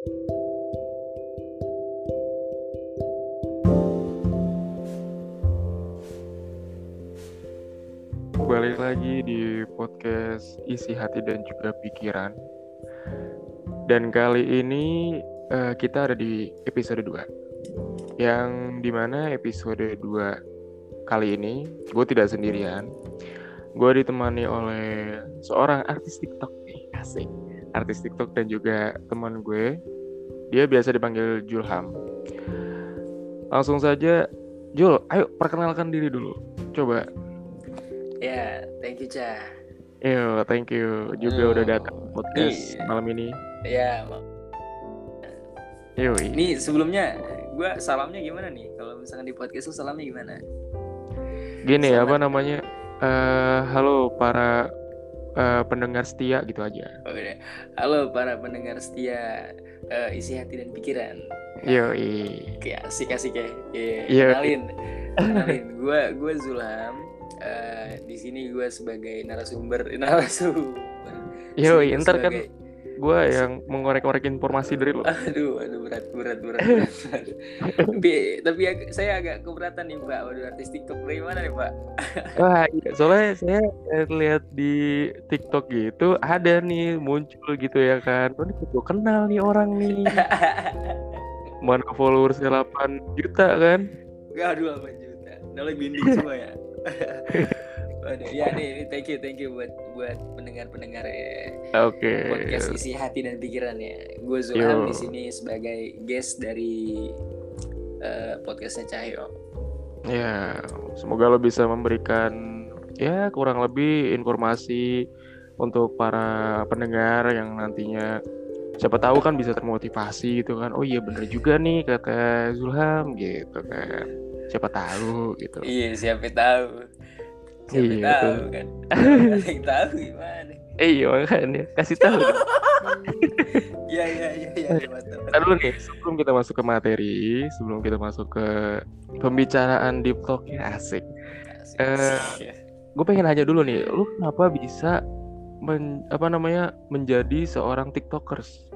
Balik lagi di podcast isi hati dan juga pikiran. Dan kali ini uh, kita ada di episode 2. Yang di mana episode 2 kali ini gue tidak sendirian. Gue ditemani oleh seorang artis TikTok nih, asik. Artis TikTok dan juga teman gue. Dia biasa dipanggil Julham. Langsung saja, Jul, ayo perkenalkan diri dulu. Coba Ya, yeah, thank you, Cah. Yo, thank you juga oh. udah datang podcast nih. malam ini. Ya, Yo, ini sebelumnya gue salamnya gimana nih? Kalau misalkan di podcast tuh salamnya gimana? Gini, Salam. apa namanya? Uh, halo para uh, pendengar setia gitu aja. Oh, iya. Halo para pendengar setia uh, isi hati dan pikiran. Yo, Kayak asik asik ya. Yeah. Kenalin, kenalin. Gue gue Zulam uh, di sini gue sebagai narasumber narasumber yo ntar kan gue yang mengorek-orek informasi dari lo. Aduh aduh berat berat berat, berat, berat. tapi tapi saya agak keberatan nih pak waduh artis TikTok dari mana nih pak wah iya. Soalnya saya lihat di TikTok gitu ada nih muncul gitu ya kan. Oh, gue kenal nih orang nih? Mana followersnya 8 juta kan? Gak aduh 8 juta. Udah lebih semua ya Waduh, ya nih, thank you, thank you buat buat pendengar-pendengar ya. Oke. Okay. Podcast isi hati dan pikiran ya. Gue Zulham di sini sebagai guest dari uh, podcastnya Cahyo. Ya, semoga lo bisa memberikan ya kurang lebih informasi untuk para pendengar yang nantinya siapa tahu kan bisa termotivasi gitu kan. Oh iya bener juga nih kata Zulham gitu kan siapa tahu gitu iya siapa tahu siapa iya, tahu betul. kan. Yang tahu gimana. Eh, iya makanya. Kasih tahu. Iya iya iya iya dulu nih sebelum kita masuk ke materi sebelum kita masuk ke pembicaraan deep talk ya asik, asik, uh, gue pengen nanya dulu nih lu kenapa bisa men, apa namanya menjadi seorang tiktokers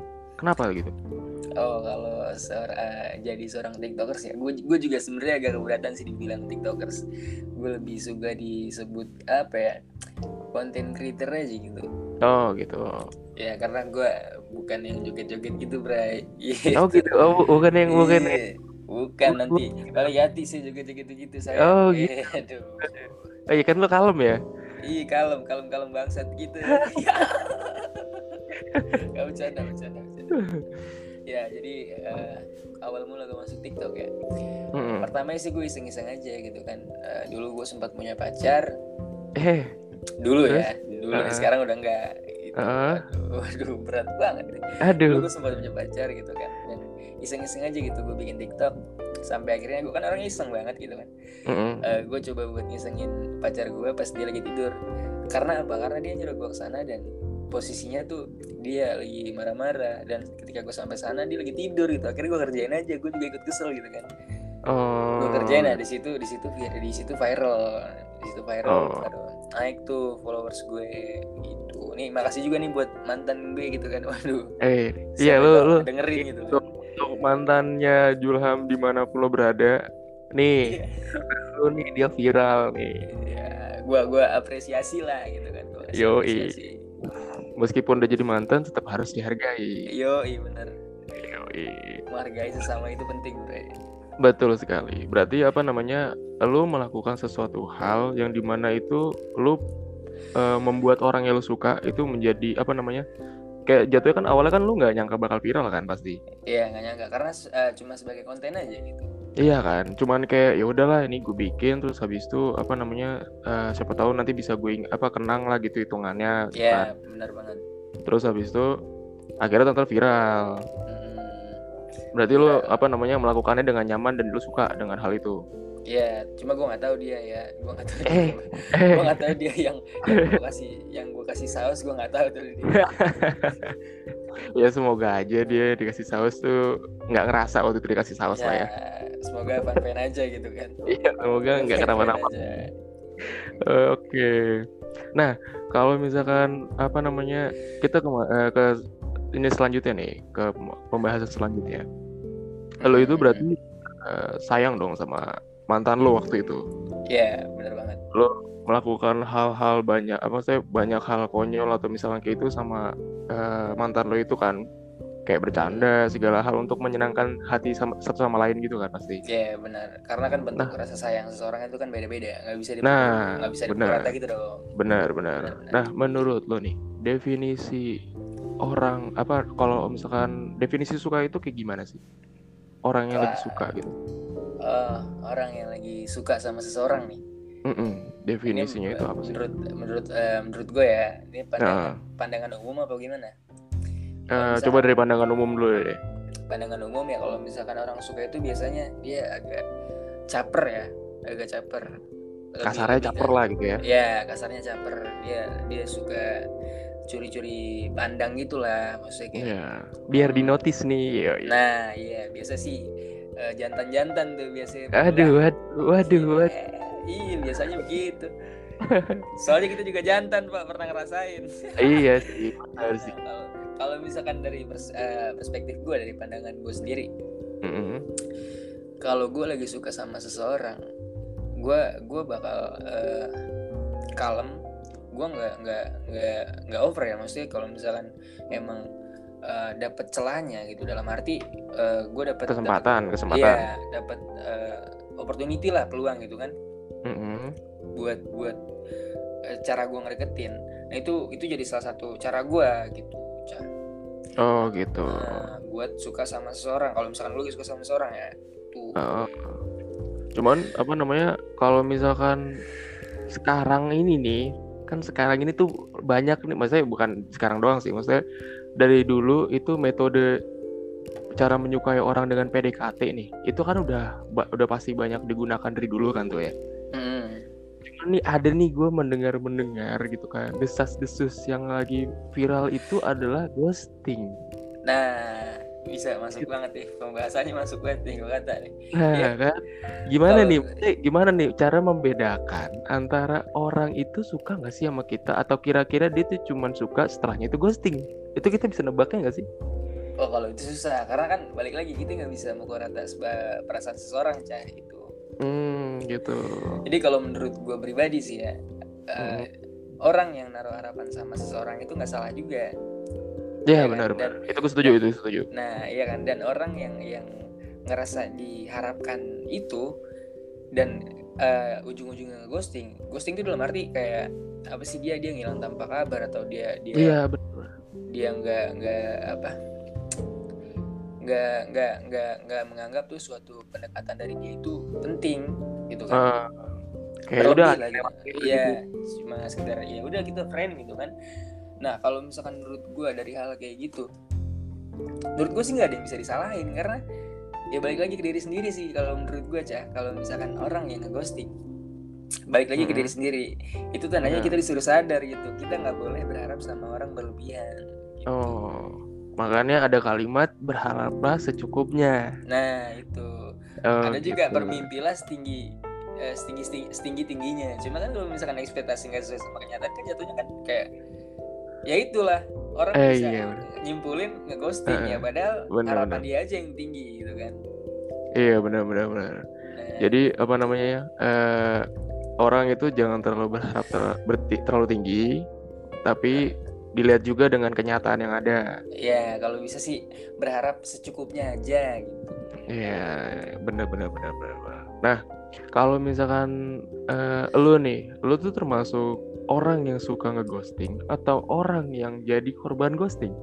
kenapa gitu oh kalau seorang uh, jadi seorang tiktokers ya gue juga sebenarnya agak keberatan sih dibilang tiktokers. Gue lebih suka disebut apa ya konten creator aja gitu. Oh gitu. Ya karena gue bukan yang joget-joget gitu bray. Gitu. oh gitu. Oh bukan yang bukan yeah. bukan nanti kalau hati sih joget-joget gitu saya. Oh gitu. Aduh. Oh iya kan lo kalem ya? Iya kalem kalem kalem bangsat gitu Gak bercanda bercanda bercanda. Ya jadi uh, awal mula gue masuk TikTok ya. Hmm. pertama sih gue iseng-iseng aja gitu kan. Uh, dulu gue sempat punya pacar. Eh. Dulu Terus? ya dulu. Uh. sekarang udah enggak gitu. uh. aduh, aduh berat banget aduh. Dulu gue sempat punya pacar gitu kan. Dan iseng-iseng aja gitu gue bikin TikTok. Sampai akhirnya gue kan orang iseng banget gitu kan. Mm -hmm. uh, gue coba buat ngisengin pacar gue pas dia lagi tidur. Karena apa? Karena dia nyuruh gue ke sana dan posisinya tuh dia lagi marah-marah dan ketika gue sampai sana dia lagi tidur gitu. Akhirnya gue kerjain aja gue juga ikut kesel gitu kan. Oh. gue kerjain nah di situ di situ di situ viral. Di situ viral oh. aduh naik tuh followers gue gitu. Nih makasih juga nih buat mantan gue gitu kan. Waduh. Eh iya lu lu. dengerin gitu untuk, untuk mantannya Julham di mana pun lo berada nih iya. lu nih dia viral nih. Ya gua gua apresiasi lah gitu kan. Gua yo meskipun udah jadi mantan tetap harus dihargai. Yo iya benar yo menghargai sesama itu penting bre. Betul sekali. Berarti apa namanya lu melakukan sesuatu hal yang di mana itu lu uh, membuat orang yang lu suka itu menjadi apa namanya kayak jatuhnya kan awalnya kan lu nggak nyangka bakal viral kan pasti? Iya nggak nyangka. Karena uh, cuma sebagai konten aja gitu Iya kan, cuman kayak ya udahlah ini gue bikin terus habis itu apa namanya uh, siapa tahu nanti bisa gue apa kenang lah gitu hitungannya. Iya, kan. benar banget. Terus habis itu akhirnya tonton viral. Hmm. Berarti lo apa namanya melakukannya dengan nyaman dan lo suka dengan hal itu. Iya, cuma gue nggak tahu dia ya, gue nggak tahu. Eh, dia. gue nggak tahu dia yang yang gue kasih yang gue kasih saus, gue nggak tahu tuh dia. ya semoga aja dia dikasih saus tuh nggak ngerasa waktu itu dikasih saus ya, lah ya semoga fan fan aja gitu kan iya semoga nggak kenapa-napa uh, oke okay. nah kalau misalkan apa namanya kita ke, uh, ke ini selanjutnya nih ke pembahasan selanjutnya. Lo itu berarti uh, sayang dong sama mantan lo waktu itu. Iya, yeah, benar banget. Lo melakukan hal-hal banyak apa saya banyak hal konyol atau misalnya kayak itu sama uh, mantan lo itu kan kayak bercanda segala hal untuk menyenangkan hati sama satu sama lain gitu kan pasti. Iya yeah, benar. Karena kan bentuk nah, rasa sayang seseorang itu kan beda-beda, nggak bisa dipukul, nah, nggak bisa benar, gitu dong. Benar, benar, benar. Nah menurut lo nih definisi orang apa kalau misalkan definisi suka itu kayak gimana sih? Orang yang Wah, lagi suka gitu. Uh, orang yang lagi suka sama seseorang nih. Mm -mm. Definisinya ini, itu apa sih? Menurut menurut uh, menurut gue ya, ini pandangan, uh. pandangan umum apa gimana? Uh, coba dari pandangan umum dulu deh. Pandangan umum ya kalau misalkan orang suka itu biasanya dia agak caper ya, agak caper. Lebih, kasarnya lebih caper lah gitu ya. Ya, kasarnya caper. Dia dia suka curi-curi pandang gitulah maksudnya kayak. Ya, biar di notice nih. Ya, ya. Nah, iya biasa sih uh, jantan-jantan tuh biasanya. Aduh, waduh, waduh, waduh. Iya, biasanya begitu. Soalnya kita juga jantan, Pak, pernah ngerasain. iya sih, benar sih. Kalau misalkan dari pers uh, perspektif gue dari pandangan gue sendiri mm -hmm. kalau gue lagi suka sama seseorang gue gue bakal uh, kalem. Gue nggak nggak nggak nggak over ya maksudnya kalau misalkan emang uh, eh, dapat celahnya gitu dalam arti uh, gue dapat kesempatan dapet, kesempatan iya dapat uh, opportunity lah peluang gitu kan. Mm -hmm. buat buat uh, cara gue ngedeketin. Nah itu itu jadi salah satu cara gue gitu Oh gitu. Nah, buat suka sama seseorang. Kalau misalkan lu suka sama seseorang ya tuh. Uh, cuman apa namanya? Kalau misalkan sekarang ini nih, kan sekarang ini tuh banyak nih, maksudnya bukan sekarang doang sih, maksudnya dari dulu itu metode cara menyukai orang dengan PDKT nih, itu kan udah udah pasti banyak digunakan dari dulu kan tuh ya. Nih ada nih gue mendengar mendengar gitu kan. Desas desus yang lagi viral itu adalah ghosting. Nah bisa masuk gitu. banget nih pembahasannya masuk banget nih gue kata nih. Nah ya. kan? Gimana Kalo... nih gimana nih cara membedakan antara orang itu suka nggak sih sama kita? Atau kira-kira dia tuh cuman suka setelahnya itu ghosting? Itu kita bisa nebaknya nggak sih? Oh kalau itu susah. Karena kan balik lagi kita nggak bisa mengukur atas perasaan seseorang cah itu Hmm, gitu. Jadi kalau menurut gue pribadi sih ya, uh, orang yang naruh harapan sama seseorang itu nggak salah juga. Ya, ya benar kan? benar. itu gue setuju itu setuju. Nah iya kan dan orang yang yang ngerasa diharapkan itu dan uh, ujung-ujungnya ghosting, ghosting itu dalam arti kayak apa sih dia dia ngilang tanpa kabar atau dia dia iya, dia nggak nggak apa nggak nggak nggak nggak menganggap tuh suatu pendekatan dari dia itu penting gitu kan. Uh, kayak udah lah gitu. iya cuma sekedar ya udah kita friend gitu kan. Nah kalau misalkan menurut gue dari hal kayak gitu menurut gue sih nggak ada yang bisa disalahin karena ya balik lagi ke diri sendiri sih kalau menurut gue cah kalau misalkan orang yang ngeghosting balik lagi ke diri sendiri. Itu tandanya kita disuruh sadar gitu. Kita nggak boleh berharap sama orang berlebihan gitu. oh Makanya ada kalimat berharaplah secukupnya. Nah, itu. Oh, ada gitu. juga bermimpilah setinggi eh, setinggi, setinggi setinggi tingginya. Cuma kan kalau misalkan ekspektasi nggak sesuai sama kenyataan kan jatuhnya kan kayak ya itulah orang eh, bisa iya, nyimpulin ngeghosting uh, ya padahal bener, harapan bener. dia aja yang tinggi gitu kan. Iya benar benar benar. Nah, Jadi apa namanya ya? Uh, orang itu jangan terlalu berharap ter terlalu tinggi, tapi dilihat juga dengan kenyataan yang ada. Iya, kalau bisa sih berharap secukupnya aja gitu. Iya, bener bener bener bener. Nah, kalau misalkan uh, lu nih, lu tuh termasuk orang yang suka ngeghosting atau orang yang jadi korban ghosting?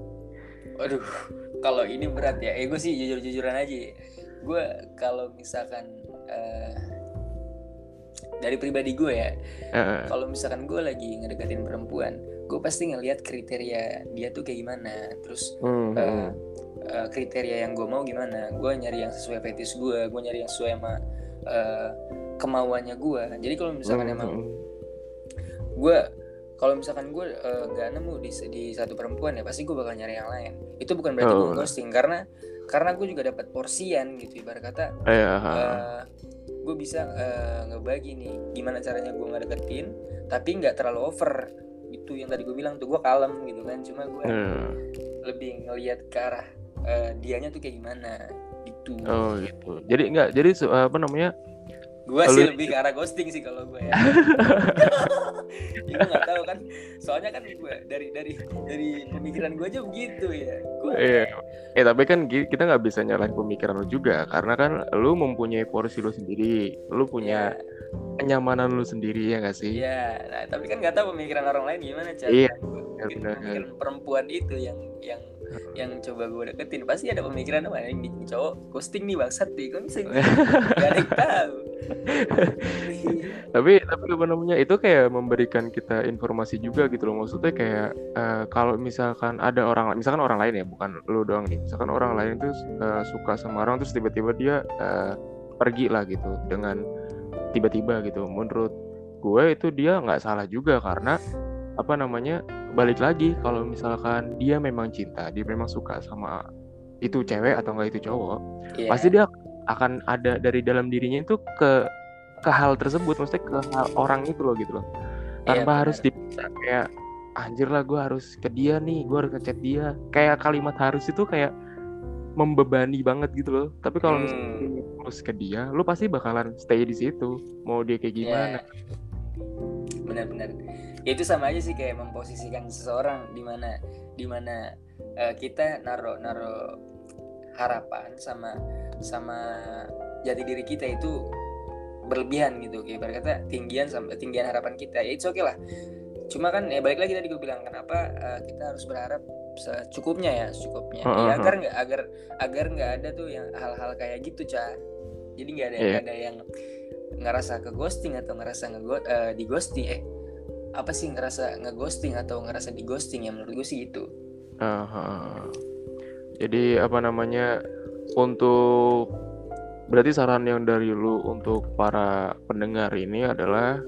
Waduh, kalau ini berat ya. Eh, gue sih jujur-jujuran aja. Gue kalau misalkan uh, dari pribadi gue ya, uh. kalau misalkan gue lagi ngedeketin perempuan, gue pasti ngelihat kriteria dia tuh kayak gimana. Terus hmm, uh, uh, kriteria yang gue mau gimana? Gue nyari yang sesuai fetis gue gue nyari yang sesuai sama uh, kemauannya gue. Jadi kalau misalkan hmm, emang gue kalau misalkan gue uh, gak nemu di, di satu perempuan ya pasti gue bakal nyari yang lain. Itu bukan berarti oh. gue ghosting karena karena gue juga dapat porsian gitu ibarat kata uh, gue bisa uh, ngebagi nih gimana caranya gue ngedeketin tapi nggak terlalu over. Itu yang tadi gue bilang tuh gue kalem gitu kan. Cuma gue hmm. lebih ngelihat ke arah uh, dianya tuh kayak gimana gitu. Oh gitu. Jadi enggak jadi apa namanya? Gue sih lebih ke arah ghosting sih kalau gue ya. ya gue nggak tahu kan. Soalnya kan gue dari dari dari pemikiran gue aja begitu ya. Gua, iya eh tapi kan kita nggak bisa nyalain pemikiran lu juga karena kan lu mempunyai porsi lu sendiri lu punya yeah. kenyamanan lu sendiri ya gak sih? Iya nah tapi kan nggak tahu pemikiran orang lain gimana cara iya pemikiran perempuan itu yang yang yang coba gue deketin. Pasti ada pemikiran apa yang cowok ghosting nih bangsat nih kan bisa gak ada yang tahu. Tapi tapi apa namanya itu kayak memberikan kita informasi juga gitu loh. Maksudnya kayak uh, kalau misalkan ada orang misalkan orang lain ya bukan lu doang nih. Misalkan orang lain tuh uh, suka sama orang terus tiba-tiba dia uh, pergi lah gitu dengan tiba-tiba gitu. Menurut gue itu dia nggak salah juga karena apa namanya balik lagi kalau misalkan dia memang cinta dia memang suka sama itu cewek atau enggak itu cowok yeah. pasti dia akan ada dari dalam dirinya itu ke ke hal tersebut maksudnya ke hal orang itu loh gitu loh iya, tanpa yeah, harus di kayak anjir lah gue harus ke dia nih gue harus ngechat dia kayak kalimat harus itu kayak membebani banget gitu loh tapi kalau hmm. misalnya terus ke dia lu pasti bakalan stay di situ mau dia kayak iya. gimana yeah. Benar-benar. Ya itu sama aja sih kayak memposisikan seseorang di mana di mana uh, kita naro naro harapan sama sama jati diri kita itu berlebihan gitu. Kayak berkata tinggian sampai tinggian harapan kita ya itu oke okay lah. Cuma kan ya balik lagi tadi gue bilang kenapa uh, kita harus berharap secukupnya ya secukupnya. Uh -huh. ya agar nggak agar agar nggak ada tuh yang hal-hal kayak gitu cah jadi nggak ada yeah. ada yang ngerasa ke ghosting atau ngerasa nge uh, di ghosting eh apa sih ngerasa ngeghosting atau ngerasa di ghosting ya menurut gue sih itu uh, jadi apa namanya untuk berarti saran yang dari lu untuk para pendengar ini adalah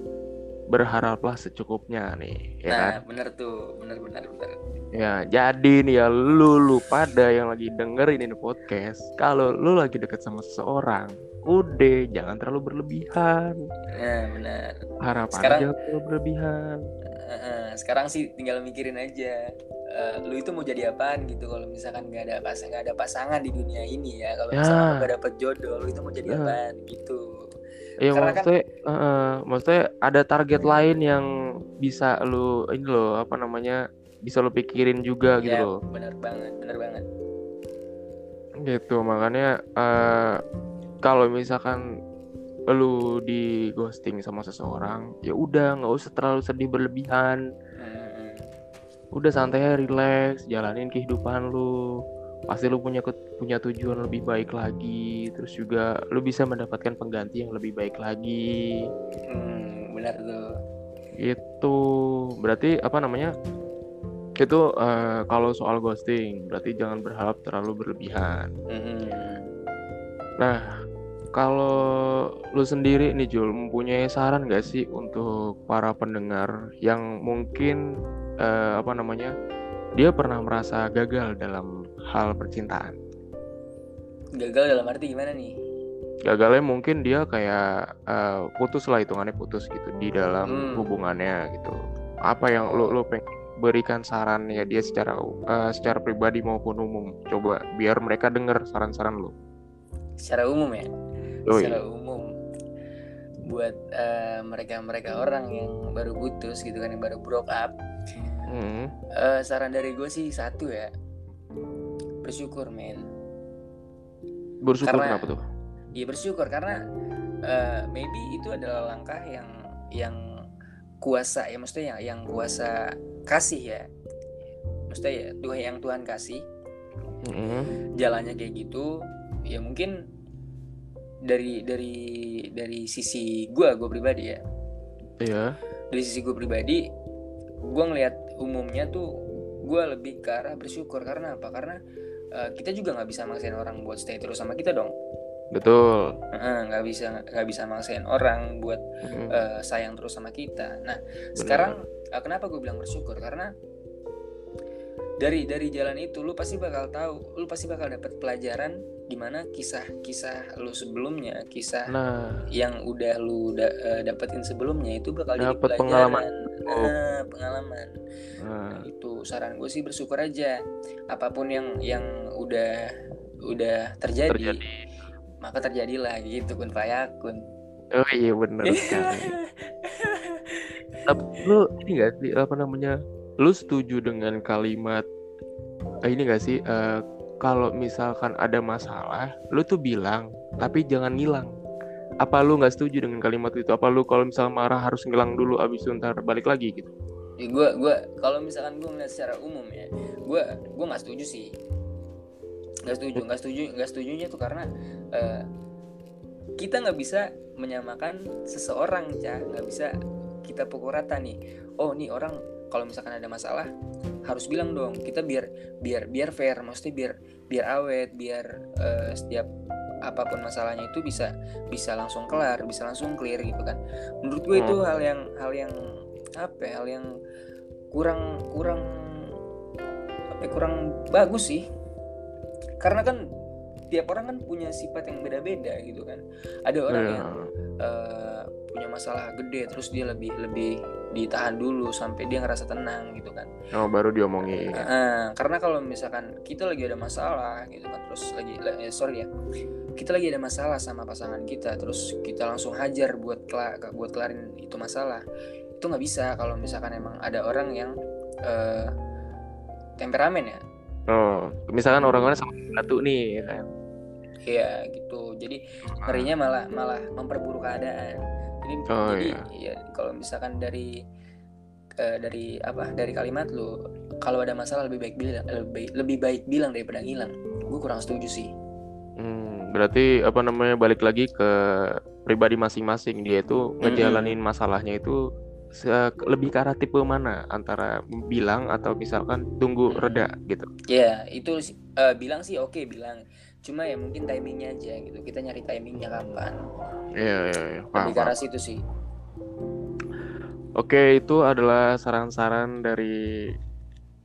berharaplah secukupnya nih ya nah kan? bener tuh bener bener bener. Ya jadi nih ya lu lu pada yang lagi dengerin ini podcast. Kalau lu lagi deket sama seseorang udah jangan terlalu berlebihan. Ya benar harapan sekarang, jangan terlalu berlebihan. Uh, sekarang sih tinggal mikirin aja uh, lu itu mau jadi apaan gitu. Kalau misalkan nggak ada pasang nggak ada pasangan di dunia ini ya kalau ya. misalkan nggak dapet jodoh lu itu mau jadi ya. apaan gitu Iya maksudnya, kan, uh, maksudnya ada target lain yang bisa lu ini loh apa namanya bisa lu pikirin juga gitu ya, loh. Bener banget, bener banget. Gitu makanya uh, kalau misalkan lu di ghosting sama seseorang ya udah nggak usah terlalu sedih berlebihan hmm. udah santai relax jalanin kehidupan lu pasti lu punya punya tujuan lebih baik lagi terus juga lu bisa mendapatkan pengganti yang lebih baik lagi. Hmm, benar tuh. Itu berarti apa namanya? Itu uh, kalau soal ghosting berarti jangan berharap terlalu berlebihan. Hmm. nah kalau lu sendiri nih Jul mempunyai saran gak sih untuk para pendengar yang mungkin uh, apa namanya? Dia pernah merasa gagal dalam hal percintaan? Gagal dalam arti gimana nih? Gagalnya mungkin dia kayak uh, putus lah hitungannya putus gitu di dalam hmm. hubungannya gitu. Apa yang lu lu pengen berikan saran ya dia secara uh, secara pribadi maupun umum. Coba biar mereka dengar saran-saran lu. Secara umum ya? oh, secara umum buat uh, mereka-mereka orang yang baru putus gitu kan yang baru broke up hmm. uh, saran dari gue sih satu ya bersyukur men. Bersyukur karena, kenapa tuh? Iya bersyukur. Karena uh, maybe itu adalah langkah yang yang kuasa ya maksudnya yang yang kuasa kasih ya. Maksudnya ya Tuhan yang Tuhan kasih. Mm-hmm. jalannya kayak gitu ya mungkin dari dari dari sisi gue gue pribadi ya. Iya. Dari sisi gue pribadi gue ngelihat umumnya tuh gue lebih ke arah bersyukur. Karena apa? Karena uh, kita juga nggak bisa maksain orang buat stay terus sama kita dong betul nggak uh, bisa nggak bisa maksain orang buat mm. uh, sayang terus sama kita nah Bener. sekarang uh, kenapa gue bilang bersyukur karena dari dari jalan itu lu pasti bakal tahu lu pasti bakal dapat pelajaran di mana kisah-kisah lu sebelumnya kisah nah. yang udah lu da, uh, dapetin sebelumnya itu bakal dapet jadi pelajaran pengalaman oh. nah, pengalaman nah. nah itu saran gue sih bersyukur aja apa pun yang yang udah udah terjadi, terjadi. maka terjadilah gitu kun fayakun. Oh iya benar sekali. Tapi lu ini gak sih apa namanya lu setuju dengan kalimat uh, ini gak sih uh, kalau misalkan ada masalah lu tuh bilang tapi jangan ngilang. Apa lu nggak setuju dengan kalimat itu? Apa lu kalau misal marah harus ngilang dulu abis itu ntar balik lagi gitu? Ya, gue gue kalau misalkan gue ngeliat secara umum ya gue gue nggak setuju sih nggak setuju nggak setuju nggak setujunya tuh karena uh, kita nggak bisa menyamakan seseorang ya nggak bisa kita pukul rata nih. Oh nih orang kalau misalkan ada masalah harus bilang dong kita biar biar biar fair. Maksudnya biar biar awet biar uh, setiap apa pun masalahnya itu bisa bisa langsung kelar bisa langsung clear gitu kan. Menurut gue itu hmm. hal yang hal yang apa ya, hal yang kurang kurang apa ya, kurang bagus sih karena kan tiap orang kan punya sifat yang beda-beda gitu kan. Ada orang yeah. yang uh, punya masalah gede terus dia lebih lebih ditahan dulu sampai dia ngerasa tenang gitu kan. Oh baru diomongin. Uh, karena kalau misalkan kita lagi ada masalah gitu kan terus lagi eh, sorry ya kita lagi ada masalah sama pasangan kita terus kita langsung hajar buat kela buat kelarin itu masalah itu nggak bisa kalau misalkan emang ada orang yang uh, temperamen ya oh misalkan orang-orang sama satu nih ya kan? Iya gitu. Jadi ngerinya malah malah memperburuk keadaan. Jadi oh, jadi iya. ya kalau misalkan dari uh, dari apa dari kalimat lu kalau ada masalah lebih baik bilang lebih lebih baik bilang daripada ngilang. Gue kurang setuju sih. Hmm, berarti apa namanya balik lagi ke pribadi masing-masing. Dia itu ngejalanin hmm. masalahnya itu lebih ke arah tipe mana? Antara bilang atau misalkan tunggu reda gitu? Ya itu uh, bilang sih oke okay, bilang. Cuma ya mungkin timingnya aja gitu. Kita nyari timingnya kapan. Iya iya iya lebih ke arah situ sih. Oke, itu adalah saran-saran dari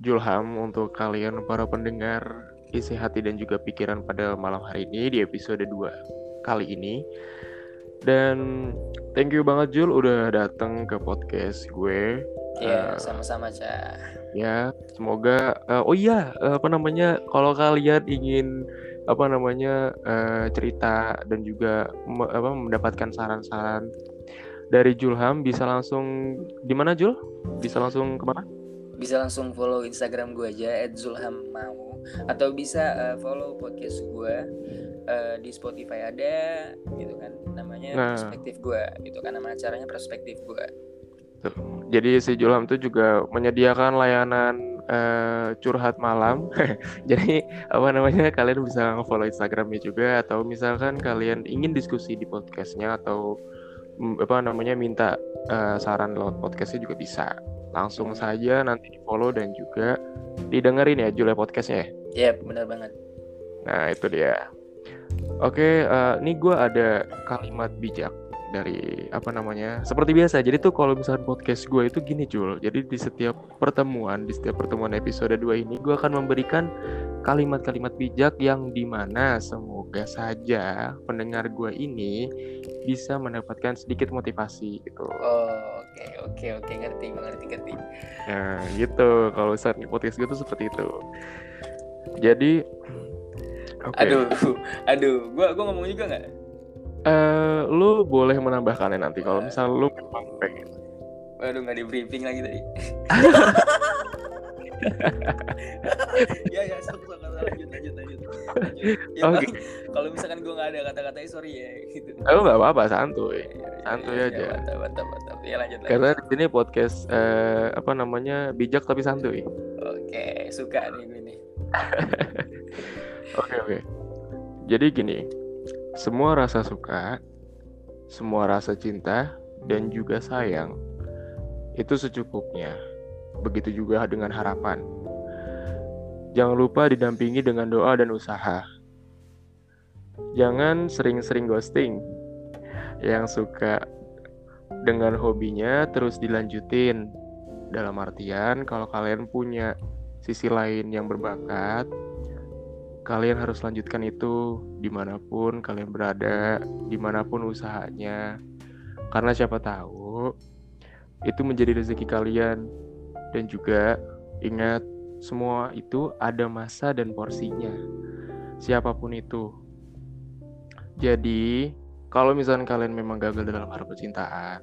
Julham untuk kalian para pendengar. Isi hati dan juga pikiran pada malam hari ini di episode 2 kali ini. Dan thank you banget Jul udah datang ke podcast gue. Iya, uh, sama-sama, Cah. Ya, semoga uh, oh iya, uh, apa namanya kalau kalian ingin apa namanya uh, cerita dan juga me, apa mendapatkan saran-saran dari Julham bisa langsung di mana Jul? Bisa langsung ke mana? Bisa langsung follow Instagram gue aja @zulhammau atau bisa uh, follow podcast gue uh, di Spotify ada gitu kan namanya nah. perspektif gue gitu kan nama acaranya perspektif gue. Jadi si Julham tuh juga menyediakan layanan uh, curhat malam. Jadi apa namanya kalian bisa follow Instagramnya juga atau misalkan kalian ingin diskusi di podcastnya atau mm, apa namanya minta uh, saran lewat podcastnya juga bisa. Langsung saja nanti di follow dan juga didengerin ya Julia podcastnya. Ya? Iya yep, benar banget. Nah itu dia. Oke, uh, ini gue ada kalimat bijak dari apa namanya seperti biasa. Jadi tuh kalau misalnya podcast gue itu gini Jul jadi di setiap pertemuan di setiap pertemuan episode 2 ini gue akan memberikan kalimat-kalimat bijak yang di mana semoga saja pendengar gue ini bisa mendapatkan sedikit motivasi gitu. Oh oke okay, oke okay, oke. Okay. ngerti ngerti ngerti. Nah gitu. Kalau saat podcast gue tuh seperti itu. Jadi okay. aduh aduh. Gue gue ngomong juga nggak uh, lu boleh menambahkannya nanti kalau misal lu memang pengen. Waduh nggak di briefing lagi tadi. ya ya sok sok lanjut lanjut lanjut. Ya, okay. kalau misalkan gue nggak ada kata-katanya sorry ya gitu. Oh nggak apa-apa santuy, iya, iya, santuy ya, aja. mantap mantap mantap. Ya lanjut. lanjut. Karena di sini podcast uh, apa namanya bijak tapi santuy. Oke suka nih gue nih. Oke oke. Jadi gini, semua rasa suka, semua rasa cinta, dan juga sayang itu secukupnya. Begitu juga dengan harapan. Jangan lupa didampingi dengan doa dan usaha. Jangan sering-sering ghosting. Yang suka dengan hobinya terus dilanjutin. Dalam artian kalau kalian punya sisi lain yang berbakat kalian harus lanjutkan itu di mana pun kalian berada di mana pun usahanya. Karena siapa tahu itu menjadi rezeki kalian. Dan juga ingat semua itu ada masa dan porsinya. Siapa pun itu. Jadi kalau misalnya kalian memang gagal dalam hal percintaan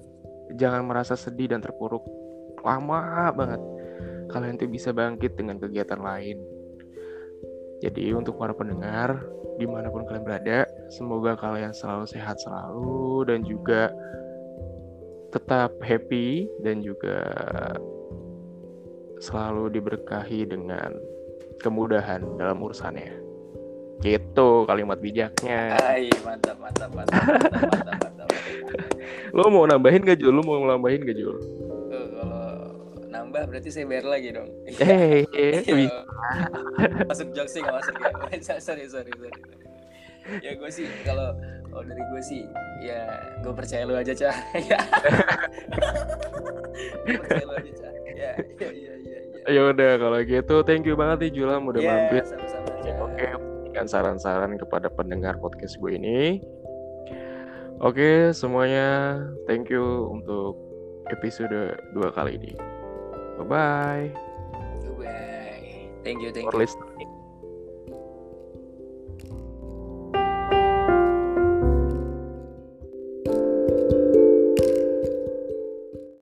jangan merasa sedih dan terpuruk. Lama banget. Kalian tuh bisa bangkit dengan kegiatan lain. Jadi untuk para pendengar, di mana pun kalian berada, semoga kalian selalu sehat selalu dan juga tetap happy dan juga selalu diberkahi dengan kemudahan dalam urusannya. Gitu kalimat bijaknya. Ay, mantap, mantap, mantap, mantap, mantap, mantap. Lo mau nambahin gak Jul? Lo mau nambahin gak Jul? Nambah berarti saya bayar lagi dong. Eh, hey, masuk jokes sih nggak masuk ya. sorry, sorry, sorry. Ya gue sih kalau kalau dari gue sih ya gue percaya lu aja cah. Ya. percaya lu aja cah. Ya, ya, ya, ya. Ya, ya udah kalau gitu thank you banget nih Julam udah ya, mampir. Sama-sama, Oke, berikan saran-saran kepada pendengar podcast gue ini. Oke, semuanya thank you untuk episode dua kali ini. Bye bye. Bye. Thank you, thank you.